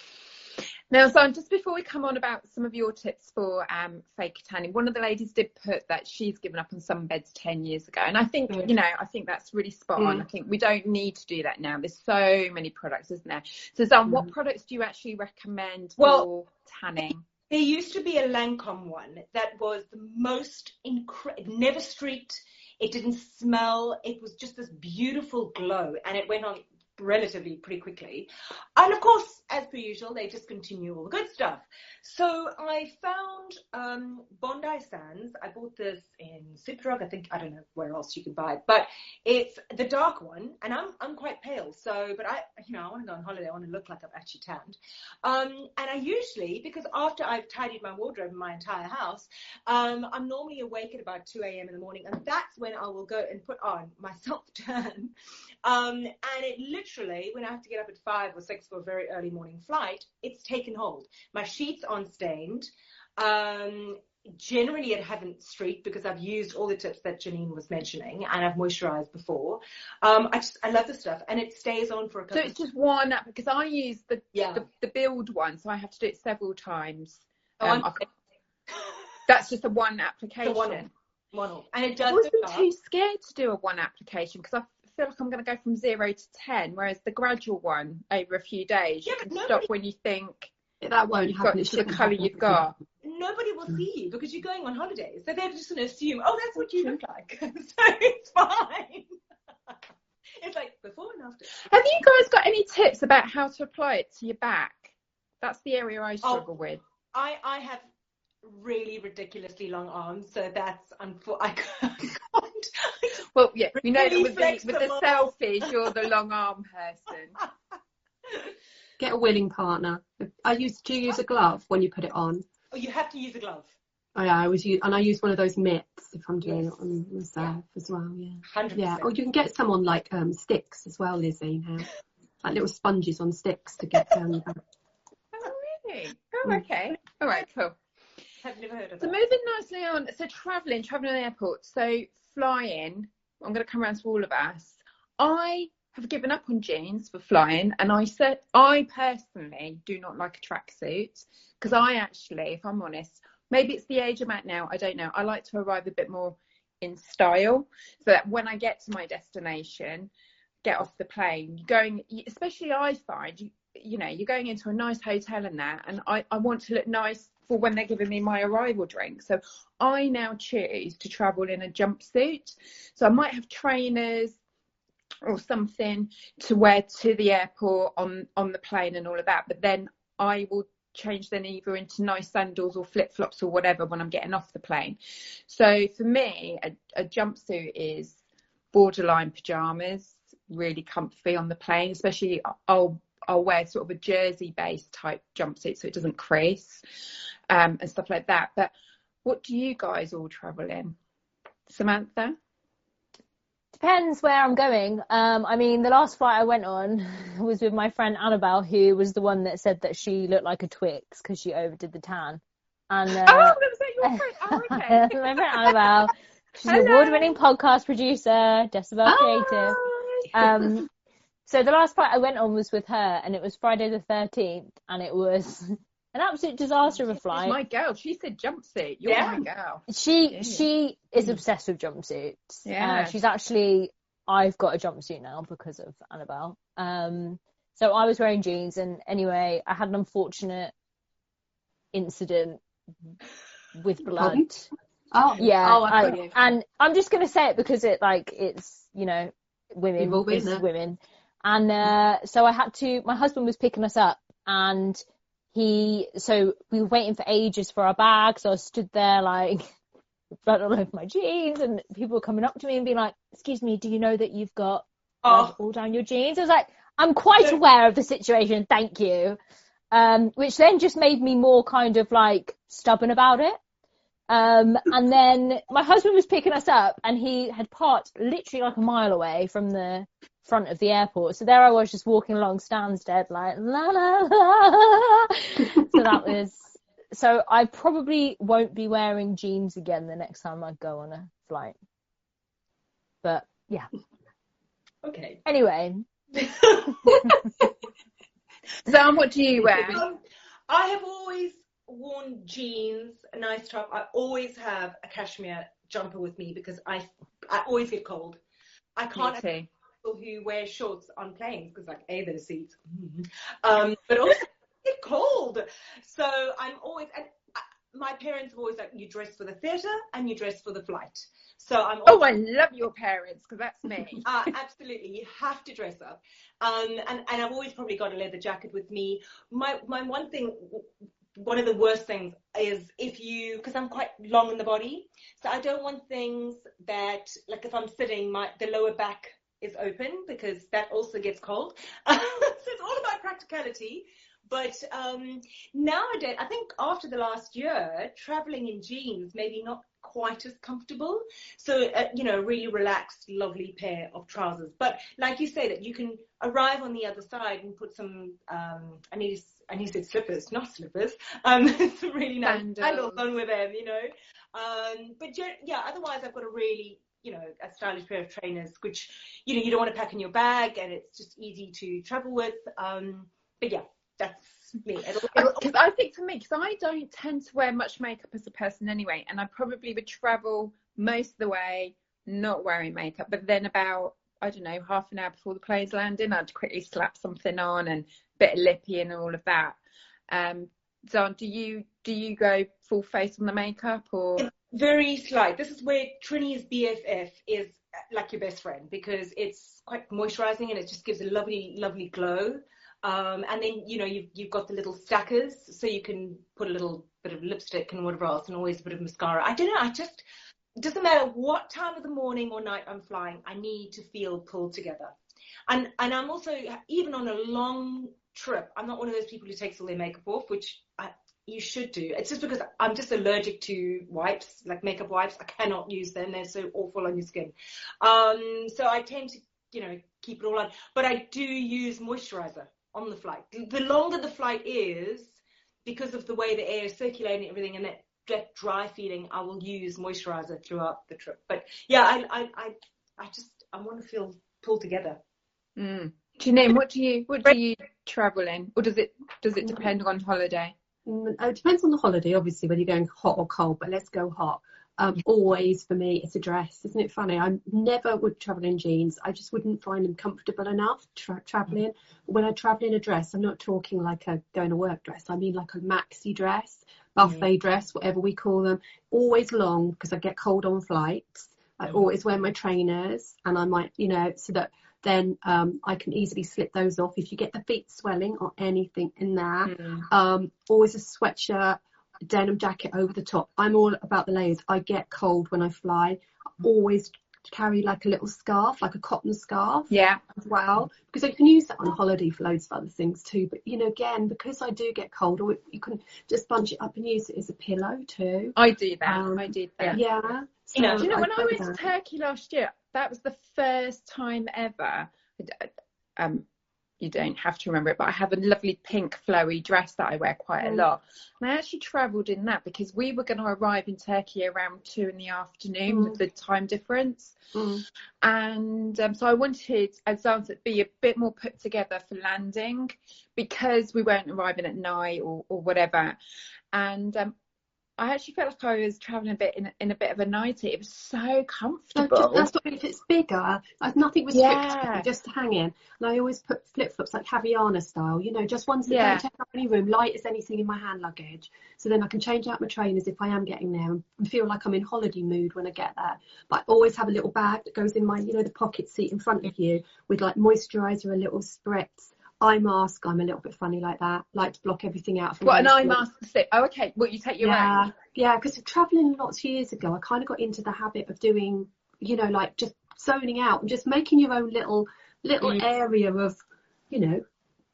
Now, so just before we come on about some of your tips for um, fake tanning, one of the ladies did put that she's given up on sunbeds 10 years ago. And I think, Good. you know, I think that's really spot on. Mm. I think we don't need to do that now. There's so many products, isn't there? So, Zan, what Mm. products do you actually recommend Well- for tanning? There used to be a Lancome one that was the most incredible, never streaked. It didn't smell. It was just this beautiful glow and it went on relatively pretty quickly. And of course, as per usual, they discontinue all the good stuff. So I found um, Bondi Sands. I bought this in Superdrug. I think I don't know where else you can buy it, but it's the dark one, and I'm I'm quite pale. So, but I you know I want to go on holiday. I want to look like I've actually tanned. Um, and I usually because after I've tidied my wardrobe in my entire house, um, I'm normally awake at about 2 a.m. in the morning, and that's when I will go and put on my self tan. Um, and it literally, when I have to get up at five or six for a very early morning flight, it's taken hold. My sheets aren't stained. Um, generally, it haven't streaked because I've used all the tips that Janine was mentioning and I've moisturized before. Um, I just, I love the stuff and it stays on for a couple So it's just one app because I use the, yeah. the, the build one, so I have to do it several times. Oh, Um, that's just a one application. The one. One off. And it does been job. too scared to do a one application because I feel like I'm going to go from zero to ten, whereas the gradual one over a few days Yeah, you can nobody- stop when you think That won't you've happen. got It the colour you've got. Nobody will see you because you're going on holiday. So they're just going to assume, oh, that's what you look like. so it's fine. it's like before and after. Have you guys got any tips about how to apply it to your back? That's the area I oh, struggle with. I, I have really ridiculously long arms, so that's unfor- I can't. Well, yeah, you know that Really with the, with the flexible. selfies, you're the long arm person. Get a willing partner. I use. Do you use a glove when you put it on? Oh, you have to use a glove. Oh yeah, I always use, and I use one of those mitts if I'm doing Yes. it on myself as well. Yeah. Hundred Yeah. Or you can get someone like um sticks as well, Lizzie. Now, like little sponges on sticks to get down your. Oh, really? Oh, okay. All right, cool. Have you never heard of So that. moving nicely on, so travelling, travelling in airports, so flying, I'm going to come around to all of us. I have given up on jeans for flying, and I said I personally do not like a tracksuit because I actually, if I'm honest, maybe it's the age I'm at now, I don't know. I like to arrive a bit more in style so that when I get to my destination, get off the plane, going, especially I find you, you know, you're going into a nice hotel and that, and I, I want to look nice for when they're giving me my arrival drink. So I now choose to travel in a jumpsuit. So I might have trainers or something to wear to the airport on, on the plane and all of that. But then I will change then either into nice sandals or flip flops or whatever when I'm getting off the plane. So for me, a, a jumpsuit is borderline pajamas, really comfy on the plane, especially I'll I'll wear sort of a jersey based type jumpsuit so it doesn't crease um, and stuff like that. But what do you guys all travel in? Samantha? Depends where I'm going. Um, I mean, the last flight I went on was with my friend Annabelle, who was the one that said that she looked like a Twix because she overdid the tan. And uh, oh, that was that your friend? Oh, okay. my friend Annabelle, she's an award-winning podcast producer, Decibel Creative. Um, so the last flight I went on was with her, and it was Friday the 13th, and it was an absolute disaster of a She's flight. my girl. She said jumpsuit. You're Yeah. my girl. She Yeah. she is obsessed with jumpsuits. Yeah. Uh, she's actually I've got a jumpsuit now because of Annabelle. Um so I was wearing jeans and anyway, I had an unfortunate incident with blood. Oh Yeah. Oh, I I- got and I'm just gonna say it because it like it's, you know, women You've all been it's there. women. And uh so I had to my husband was picking us up and he so we were waiting for ages for our bags. So I stood there like blood all over my jeans and people were coming up to me and being like, Excuse me, do you know that you've got Oh. all down your jeans. I was like, I'm quite aware of the situation, thank you. Um, which then just made me more kind of like stubborn about it. Um, and then my husband was picking us up and he had parked literally like a mile away from the front of the airport. So there I was just walking along Stansted like la la la. so that was, so I probably won't be wearing jeans again the next time I go on a flight. But yeah. Okay. Anyway, Sam, what do you wear? Um, I have always worn jeans, a nice top. I always have a cashmere jumper with me because I I always get cold. I can't Me have too. people who wear shorts on planes because like a the seats, um, but also it's cold. So I'm always and I, my parents have always like you dress for the theatre and you dress for the flight. So I'm Oh, I love your parents because that's me. uh, absolutely, you have to dress up. Um, and, and I've always probably got a leather jacket with me. My my one thing, one of the worst things is if you, because I'm quite long in the body, so I don't want things that, like if I'm sitting, my the lower back is open because that also gets cold. so it's all about practicality. But um, nowadays, I think after the last year, traveling in jeans maybe not quite as comfortable. So, uh, you know, really relaxed, lovely pair of trousers. But like you say, that you can arrive on the other side and put some, um, I need, I need say slippers, not slippers, um, some really nice Sandals. sandals on with them, you know. Um, but yeah, otherwise I've got a really, you know, a stylish pair of trainers, which, you know, you don't want to pack in your bag and it's just easy to travel with. Um, but yeah, that's me. Because I think for me, because I don't tend to wear much makeup as a person anyway, and I probably would travel most of the way not wearing makeup, but then about I don't know half an hour before the plane's landing, I'd quickly slap something on and a bit of lippy and all of that. Um, Zan, do you do you go full face on the makeup or? Very slight. This is where Trinny's BFF is uh, like your best friend because it's quite moisturizing and it just gives a lovely, lovely glow. Um, and then, you know, you've, you've got the little stackers so you can put a little bit of lipstick and whatever else and always a bit of mascara. I don't know. I just, doesn't matter what time of the morning or night I'm flying. I need to feel pulled together. And, and I'm also, even on a long trip, I'm not one of those people who takes all their makeup off, which I, you should do. It's just because I'm just allergic to wipes, like makeup wipes. I cannot use them. They're so awful on your skin. Um, so I tend to, you know, keep it all on. But I do use moisturizer on the flight. The longer the flight is, because of the way the air is circulating and everything and that, dry feeling, I will use moisturizer throughout the trip. But yeah, I, I, I, I just, I want to feel pulled together. Mm. Janine, what do you what do you travel in, or does it does it depend on holiday? Mm, It depends on the holiday, obviously, whether you're going hot or cold, but let's go hot. Um, always for me, it's a dress. Isn't it funny? I never would travel in jeans. I just wouldn't find them comfortable enough tra- traveling. When I travel in a dress, I'm not talking like a going to work dress. I mean like a maxi dress, buffet dress, whatever we call them. Always long because I get cold on flights. I always wear my trainers and I might, you know, so that then um, I can easily slip those off. If you get the feet swelling or anything in there, um, always a sweatshirt, a denim jacket over the top. I'm all about the layers. I get cold when I fly. I always carry like a little scarf, like a cotton scarf Yeah, as well, because you can use that on holiday for loads of other things too. But you know, again, because I do get cold, or you can just bunch it up and use it as a pillow too. I do that. Um, I did that. Yeah. You know, Do you know when I went that. to Turkey last year? That was the first time ever. Um, you don't have to remember it, but I have a lovely pink flowy dress that I wear quite a Mm. lot. And I actually travelled in that because we were going to arrive in Turkey around two in the afternoon with the time difference. Mm. And um, so I wanted, as Zan said, be a bit more put together for landing because we weren't arriving at night or, or whatever. And um, I actually felt like I was travelling a bit in, in a bit of a nightie. It was so comfortable. just, that's what if it's bigger, like nothing was Yeah. just hanging. And I always put flip flops like Havaiana style, you know, just ones that Yeah. don't take up any room, light as anything in my hand luggage. So then I can change out my trainers if I am getting there and feel like I'm in holiday mood when I get there. But I always have a little bag that goes in my, you know, the pocket seat in front of you with like moisturiser, a little spritz, eye mask. I'm a little bit funny like that. Like to block everything out. From What an eye mask to sit. Oh, okay. Well, you take your yeah, own. yeah, because traveling lots of years ago, I kind of got into the habit of doing, you know, like just zoning out and just making your own little little Mm. area of, you know,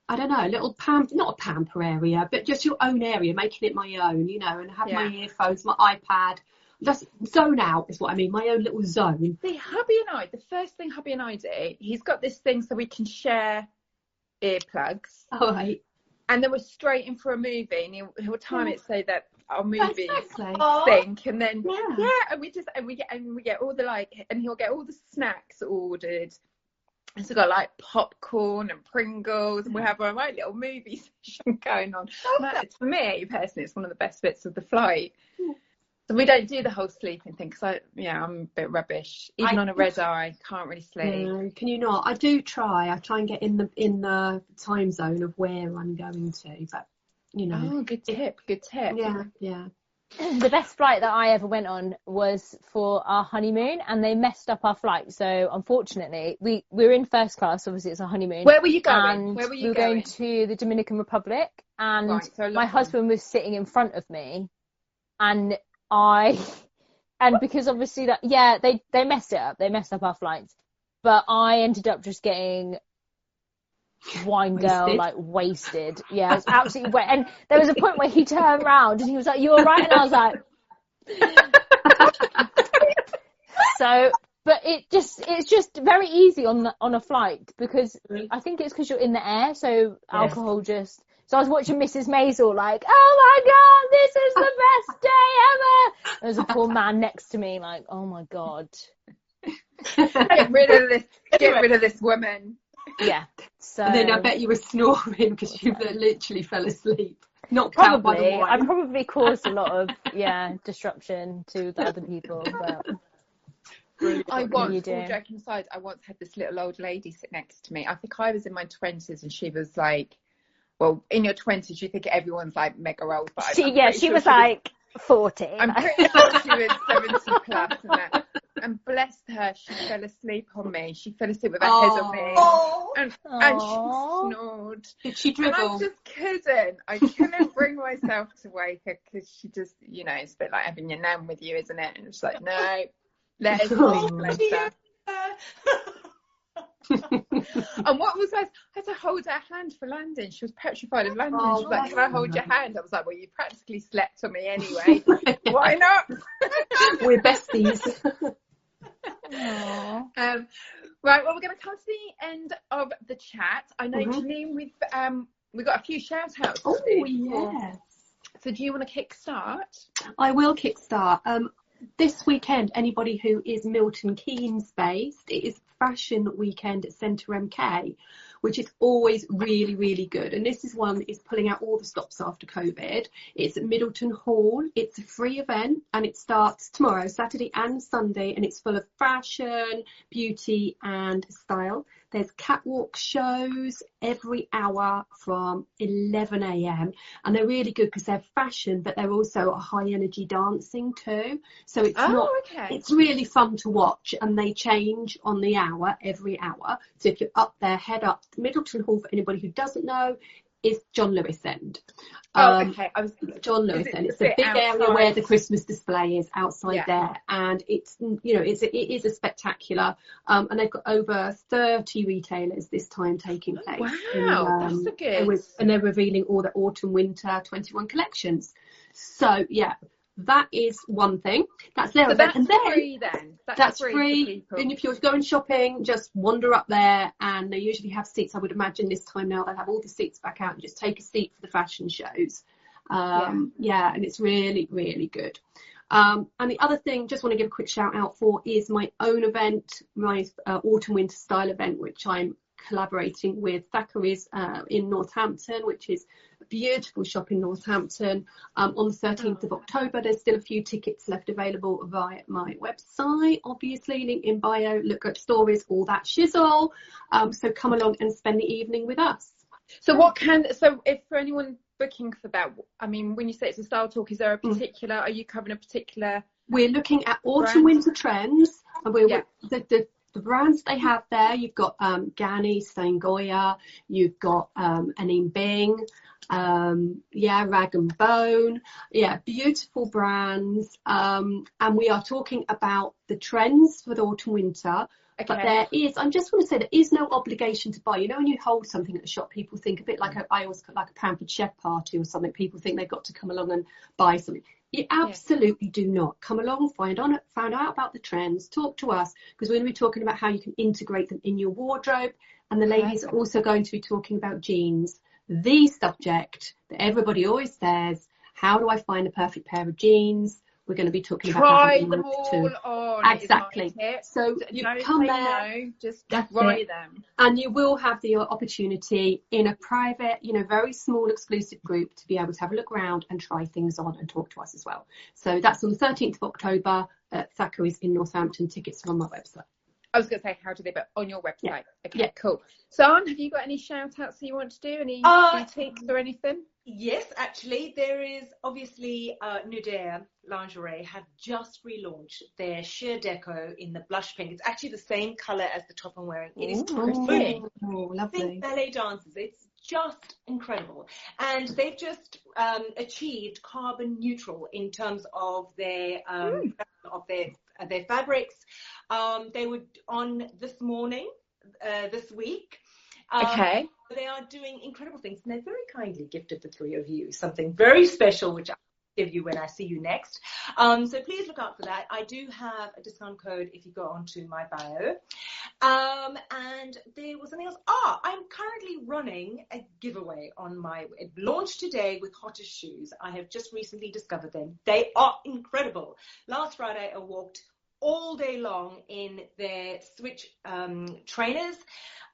I don't know, a little pam, not a pamper area, but just your own area, making it my own, you know, and have my earphones, my iPad. Just zone out is what I mean, my own little zone. See, hubby and I, the first thing hubby and I do, he's got this thing so we can share earplugs. All right. And then we're straight in for a movie and he'll, he'll time it so that our movies Exactly. sync and then Yeah. yeah, and we just and we get and we get all the like and he'll get all the snacks ordered. And so we've got like popcorn and Pringles and we have our own little movie session going on. For me personally, it's one of the best bits of the flight. So we don't do the whole sleeping thing because I, yeah, I'm a bit rubbish. Even I- on a red eye, can't really sleep. No, can you not? I do try. I try and get in the in the time zone of where I'm going to, but you know, Oh, good tip, good tip. yeah, yeah. the best flight that I ever went on was for our honeymoon and they messed up our flight. So unfortunately, we, we were in first class, obviously it's a honeymoon. Where were you going? And Where were you we were going? going to the Dominican Republic and Right, so my husband was sitting in front of me and I, and because obviously that, yeah, they, they messed it up. They messed up our flights, but I ended up just getting wine girl Wasted. like wasted. Yeah, it was absolutely wet. And there was a point where he turned around and he was like, "You all right?" And I was like, so. But it just it's just very easy on the, on a flight because mm. I think it's because you're in the air, so alcohol just. So I was watching Mrs. Maisel like, oh my god, this is the best day ever. There's a poor man next to me like, oh my god. Get rid of this. Get rid of this woman. Yeah. So And then I bet you were snoring because you literally fell asleep. Knocked out by the Probably. I probably caused a lot of yeah disruption to the other people, but I can once, you all do? joking aside, I once had this little old lady sit next to me. I think I was in my twenties, and she was like, "Well, in your twenties, you think everyone's like mega old." But she I'm yeah she sure was like forty. I'm pretty sure she was seventy plus, and that. And bless her, she fell asleep on me. She fell asleep with her head on me, Oh, and and she snored. Did she And I dribble? just couldn't. I couldn't bring myself to wake her because she just, you know, it's a bit like having your nan with you, isn't it? And it's like, no, let her sleep, bless her. And what was I? I had to hold her hand for landing. She was petrified of landing. Oh, she was like, "Can I hold your hand?" I was like, "Well, you practically slept on me anyway. Why not?" We're besties. Um, right. Well, we're going to come to the end of the chat. I know, Mhm. Janine, we've um, we've got a few shout outs. oh yes. So, do you want to kick start? I will kickstart. Um, this weekend, anybody who is Milton Keynes based, it is Fashion Weekend at Centre MK, which is always really, really good. And this is one that is pulling out all the stops after COVID. It's at Middleton Hall. It's a free event and it starts tomorrow, Saturday and Sunday, and it's full of fashion, beauty, and style. There's catwalk shows every hour from 11 a.m. and they're really good because they're fashion, but they're also a high energy dancing too. So it's oh, not okay. it's really fun to watch and they change on the hour every hour so if you're up there head up middleton hall for anybody who doesn't know is john lewis end oh, Um, okay. I was. John Lewis it a it's a big area where the Christmas display is outside Yeah. there and it's you know it's a, it is a spectacular um, and they've got over 30 retailers this time taking place Wow, And, that's um, a good. and, they're revealing all the autumn winter 21 collections so yeah that is one thing that's there. So that's and then free then. That's, that's free. free. And if you're going shopping, just wander up there and they usually have seats. I would imagine this time now they'll have all the seats back out and just take a seat for the fashion shows. Um, yeah. and it's really, really good. Um, and the other thing, just want to give a quick shout out for is my own event, my uh, autumn winter style event, which I'm collaborating with Thackeray's uh, in Northampton, which is a beautiful shop in Northampton. Um, on the 13th of October, there's still a few tickets left available via my website, obviously, link in bio, look at stories, all that shizzle. Um, so come along and spend the evening with us. So what can so if for anyone booking for that, I mean, when you say it's a style talk, is there a Mm. particular? Are you covering a particular? We're looking at autumn Brands? winter trends and we're Yeah. the, the the brands they have there. You've got um, Ganni, Stine Goya, you've got um, Anine Bing, um, yeah, Rag and Bone, yeah, beautiful brands. Um, and we are talking about the trends for the autumn winter, Okay. But there is, I just want to say there is no obligation to buy. You know, when you hold something at the shop, people think a bit like a, I always like a pampered chef party or something. People think they've got to come along and buy something. You absolutely do not. Come along, find on find out about the trends, talk to us because we're going to be talking about how you can integrate them in your wardrobe. And the ladies are also going to be talking about jeans, the subject that everybody always says. How do I find a perfect pair of jeans? We're going to be talking about Try how them to- all on. Exactly. So you Don't come there. no, just try them. and you will have the opportunity in a private, you know, very small exclusive group to be able to have a look around and try things on and talk to us as well. So that's on the 13th of October at Thackeray's in Northampton. Tickets are on my website. I was going to say, how do they, but on your website. Yeah. Okay, Yeah. cool. Zan, have you got any shout outs that you want to do? Any Uh, boutiques or anything? Yes, actually, there is obviously uh, Nudea lingerie have just relaunched their sheer deco in the blush pink. It's actually the same color as the top I'm wearing. It is pretty. Oh, pink lovely. ballet dancers. It's just incredible. And they've just um, achieved carbon neutral in terms of their um, of their uh, their fabrics. Um, they were on this morning, uh, this week. Um, Okay. They are doing incredible things, and they've very kindly gifted the three of you something very special, which I'll give you when I see you next. Um, so please look out for that. I do have a discount code if you go onto my bio. Um, and there was something else. Ah, I'm currently running a giveaway on my. It launched today with Hotter Shoes. I have just recently discovered them. They are incredible. Last Friday, I walked all day long in their Switch um, trainers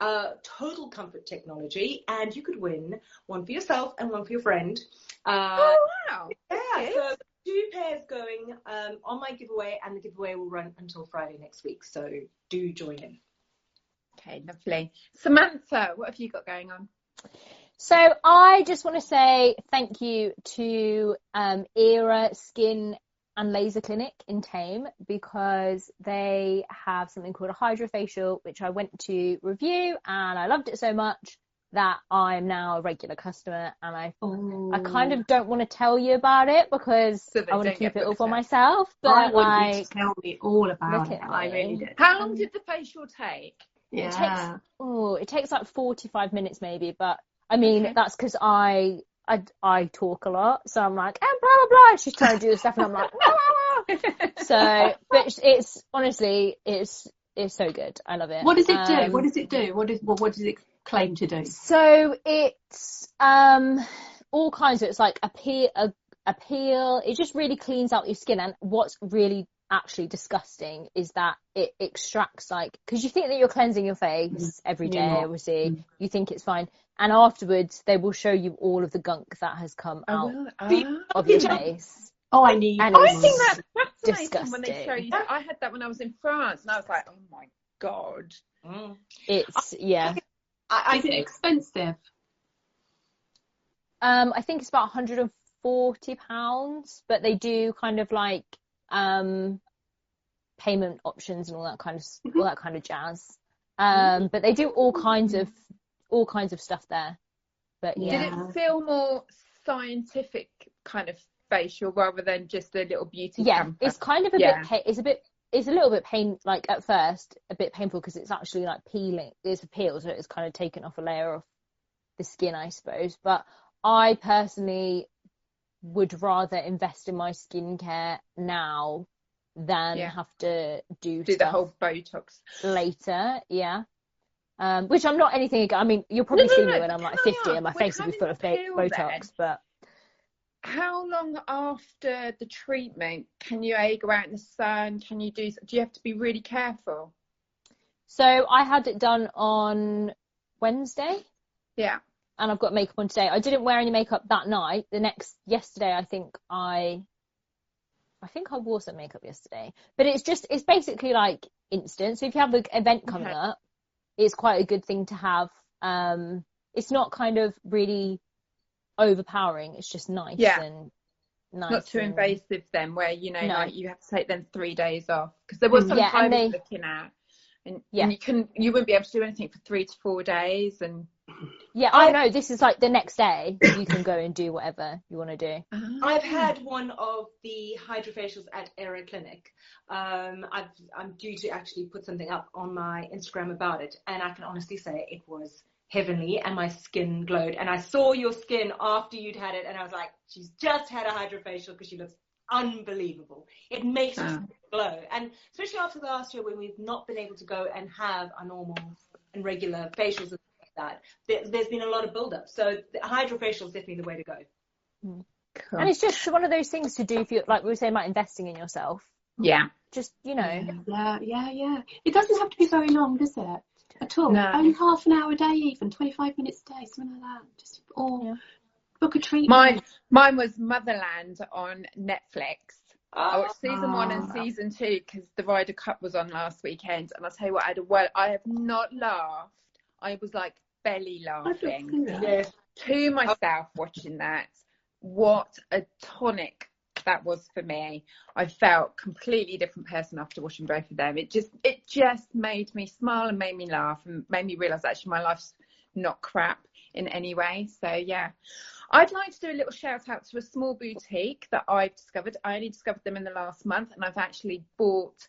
uh, total comfort technology, and you could win one for yourself and one for your friend. Uh, Oh, wow. yeah, okay. so two pairs going um, on my giveaway, and the giveaway will run until Friday next week. So do join in. Okay, lovely. Samantha, what have you got going on? So I just want to say thank you to um, Era Skin and Laser Clinic in Thame because they have something called a hydrofacial, which I went to review and I loved it so much that I'm now a regular customer and I Oh, I kind of don't want to tell you about it because So I want to keep it all for myself. But I want you to tell me all about it. I really did. How long um, did the facial take? Yeah. it takes oh, it takes like 45 minutes maybe, but I mean Okay. that's because I, I I talk a lot, so I'm like, and blah blah blah. She's trying to do the stuff, and I'm like, blah, blah, blah. so, but it's, honestly, it's it's so good. I love it. What does it do? Um, what does it do? What, is, what, what does it claim to do? So it's um all kinds of it's like a peel a, a peel. It just really cleans out your skin. And what's really actually disgusting is that it extracts like because you think that you're cleansing your face every You're Obviously, Mm. you think it's fine, and afterwards they will show you all of the gunk that has come Oh, out well, The- ah. of your face. Oh, I need. And I think that's fascinating when they show you. that. I had that when I was in France, and I was like, oh my god. Mm. It's yeah. I, I Is it expensive? Um, I think it's about 140 pounds, but they do kind of like um payment options and all that kind of all that kind of jazz. Um, but they do all kinds of all kinds of stuff there. But yeah, Did it feel more scientific kind of facial rather than just a little beauty yeah, camper? it's kind of a Yeah. bit. It's a bit. It's a little bit pain. Like at first, a bit painful because it's actually like peeling. It's a peel, so it's kind of taken off a layer of the skin, I suppose. But I personally would rather invest in my skincare now than Yeah. have to do, do the whole Botox. later. Yeah. Um, which I'm not anything. I mean, you'll probably no, see no, me when I'm like can I 50 and my face will be full of Botox. then- But How long after the treatment can you a go out in the sun? Can you do? Do you have to be really careful? so I had it done on Wednesday. Yeah. and I've got makeup on today. I didn't wear any makeup that night. The next yesterday, I think I, I think I wore some makeup yesterday. But it's just it's basically like instant. So if you have an event coming Okay. up, it's quite a good thing to have. Um, it's not kind of really overpowering. It's just nice Yeah. and nice. Not too and- invasive then, where you know, No. like you have to take them three days off because there was Mm. some Yeah, was they- looking at, and, Yeah. and you couldn't, you wouldn't be able to do anything for three to four days, and Yeah, I know. This is like the next day. You can go and do whatever you want to do. I've had one of the hydrofacials at Era Clinic. Um, I've, I'm due to actually put something up on my Instagram about it, and I can honestly say it was heavenly, and my skin glowed. And I saw your skin after you'd had it, and I was like, she's just had a hydrofacial because she looks unbelievable. It makes Wow. us glow, and especially after the last year when we've not been able to go and have our normal and regular facials and stuff like that. There, there's been a lot of build-up, so the hydrofacial is definitely the way to go. Cool. And it's just one of those things to do if you like we were saying about investing in yourself. Yeah. Just you know, Yeah, yeah, yeah. It doesn't have to be very long, does it? At all. No. Only half an hour a day, even 25 minutes a day, something like that. Just or Yeah. book a treatment. Mine, mine was Motherland on Netflix. I watched season one and Ah. season two because the Ryder Cup was on last weekend, and I'll tell you what, I had a well, I have not laughed. I was like belly laughing. Yes. to myself watching that. What a tonic that was for me. I felt completely different person after watching both of them. It just, it just made me smile and made me laugh and made me realise actually my life's not crap in any way. So yeah. I'd like to do a little shout out to a small boutique that I've discovered. I only discovered them in the last month and I've actually bought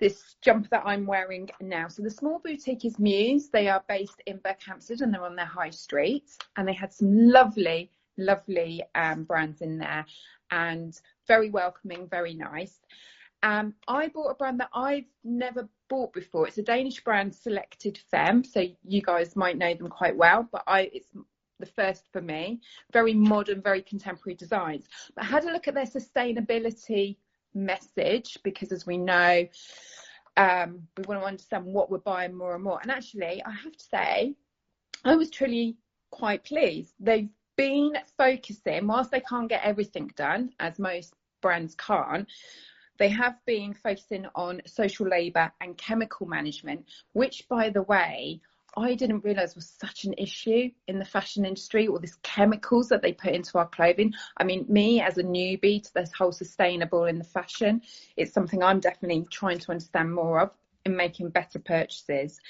this jumper that I'm wearing now. So the small boutique is Muse. They are based in Berkhamsted and they're on their high street and they had some lovely, lovely um, brands in there and very welcoming, very nice. Um, I bought a brand that I've never bought before. It's a Danish brand, Selected Femme. So you guys might know them quite well, but I it's the first for me. Very modern, very contemporary designs. But had a look at their sustainability message because, as we know, um, we want to understand what we're buying more and more. And actually, I have to say, I was truly quite pleased. They've been focusing, whilst they can't get everything done, as most brands can't, they have been focusing on social labour and chemical management, which, by the way, I didn't realise was such an issue in the fashion industry, all these chemicals that they put into our clothing. I mean, me as a newbie to this whole sustainable in the fashion, it's something I'm definitely trying to understand more of in making better purchases.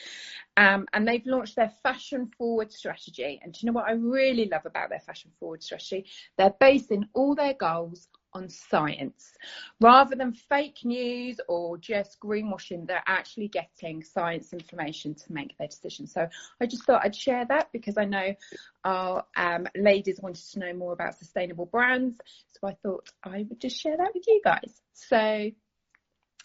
Um, and they've launched their fashion forward strategy. And do you know what I really love about their fashion forward strategy? They're basing all their goals on science. Rather than fake news or just greenwashing, they're actually getting science information to make their decisions. So I just thought I'd share that because I know our um, ladies wanted to know more about sustainable brands. So I thought I would just share that with you guys. So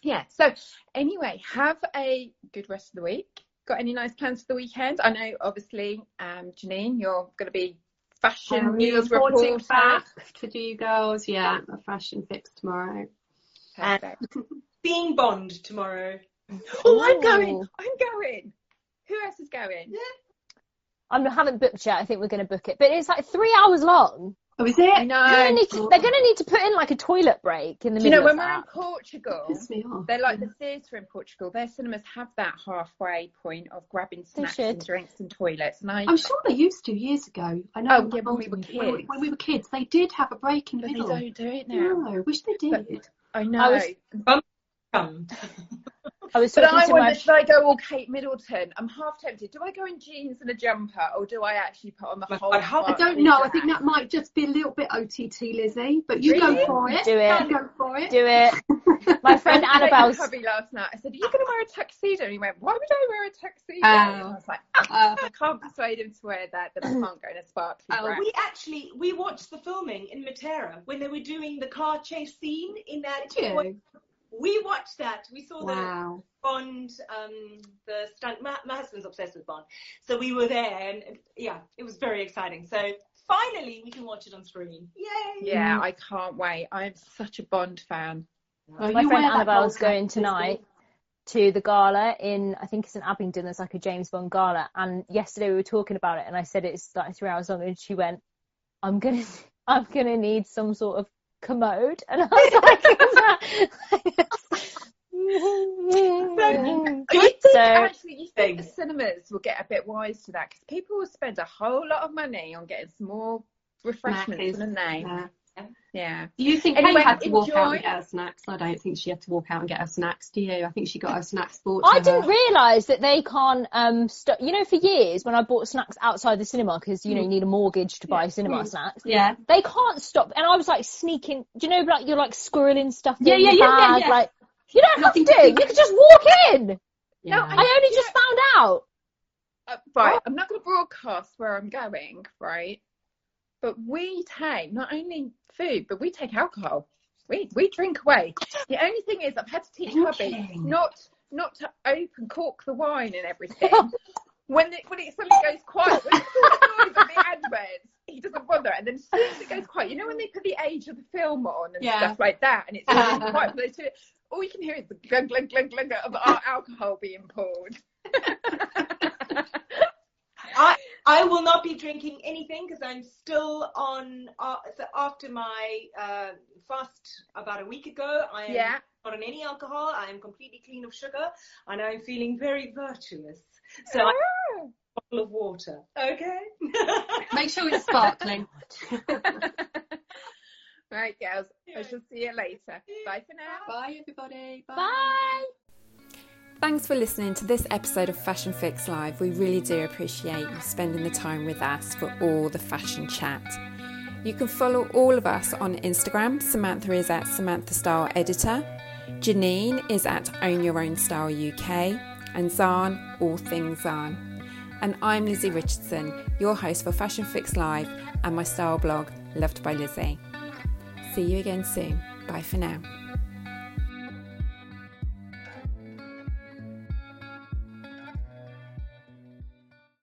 yeah, so anyway, have a good rest of the week. Got any nice plans for the weekend? I know, obviously, um, Janine, you're going to be fashion Um, news reporting reporter. back to do you girls. Yeah, a fashion fix tomorrow. Perfect. Being Bond tomorrow. Oh, I'm going. I'm going. Who else is going? I haven't booked yet. I think we're going to book it, but it's like three hours long. Oh, is it? I know. They're gonna, need to, they're gonna need to put in like a toilet break in the Do you know when of we're in. Portugal? Piss me off. They're like the theatre in Portugal. Their cinemas have that halfway point of grabbing snacks and drinks and toilets. And I, I'm sure they used to years ago. I know. Oh, yeah, when we were kids. When, when we were kids, they did have a break in the but they don't do it now. No, wish they But- did. I know. I was- Come. I was But I to wonder, my should I go all Kate Middleton? I'm half tempted. Do I go in jeans and a jumper, or do I actually put on the My whole? God, how- I don't know. I think that might just be a little bit OTT, Lizzie. But you Really? go for it. Do it. You go for it. do it. My friend I said to Annabelle's hubby last night. I said, "Are you going to wear a tuxedo?" And he went, "Why would I wear a tuxedo?" Oh. And I was like, Uh, "I can't persuade him to wear that. That I can't go in a sparkly dress." We actually we watched the filming in Matera when they were doing the car chase scene in that. Did you? We watched that. We saw the Wow. Bond, um, the stunt. My, my husband's obsessed with Bond, so we were there, and, and yeah, it was very exciting. So finally, we can watch it on screen. Yay! Yeah, I can't wait. I'm such a Bond fan. Oh, my you friend wear that Annabelle's going tonight to the gala in I think it's in Abingdon. There's like a James Bond gala, and yesterday we were talking about it, and I said it's like three hours long, and she went, "I'm gonna, I'm gonna need some sort of commode," and I was like, "Is that?" You think So- actually you think the cinemas will get a bit wise to that because people will spend a whole lot of money on getting some more refreshments, Macca's, wouldn't they? Yeah. Yeah. Do you think Anyway, Kate had to walk out and get her snacks? I don't think she had to walk out and get her snacks. Do you? I think she got her snacks bought. I to didn't realise that they can't um st- you know for years when I bought snacks outside the cinema because you know you need a mortgage to buy cinema Mm. snacks Yeah. they can't stop and I was like sneaking do you know like you're like squirreling stuff Yeah, in yeah, the yeah, yeah, bag yeah. like you don't Nothing have to to do. you can just walk in Yeah. No, I only just found out Uh, right, I'm not going to broadcast where I'm going, right? But we take not only food, but we take alcohol. We we drink away. The only thing is, I've had to teach hubby not not to open cork the wine and everything. when it when it suddenly goes quiet, when the noise of the adverts, he doesn't bother. And then as soon as it goes quiet, you know when they put the age of the film on and Yeah. stuff like that, and it's quiet those two, all you can hear is the glug glug glug glug of our alcohol being poured. I I will not be drinking anything because I'm still on. Uh, so after my uh, fast about a week ago, I am Yeah. not on any alcohol. I am completely clean of sugar, and I'm feeling very virtuous. So I have a bottle of water. Okay. Make sure it's sparkling. right, girls. I shall see you later. Bye for now. Bye, everybody. bye Thanks for listening to this episode of Fashion Fix Live. We really do appreciate you spending the time with us for all the fashion chat. You can follow all of us on Instagram. Samantha is at Samantha Style Editor. Janine is at Own Your Own Style UK. And Zan, All Things Zan. And I'm Lizzie Richardson, your host for Fashion Fix Live and my style blog, Loved by Lizzie. See you again soon. Bye for now.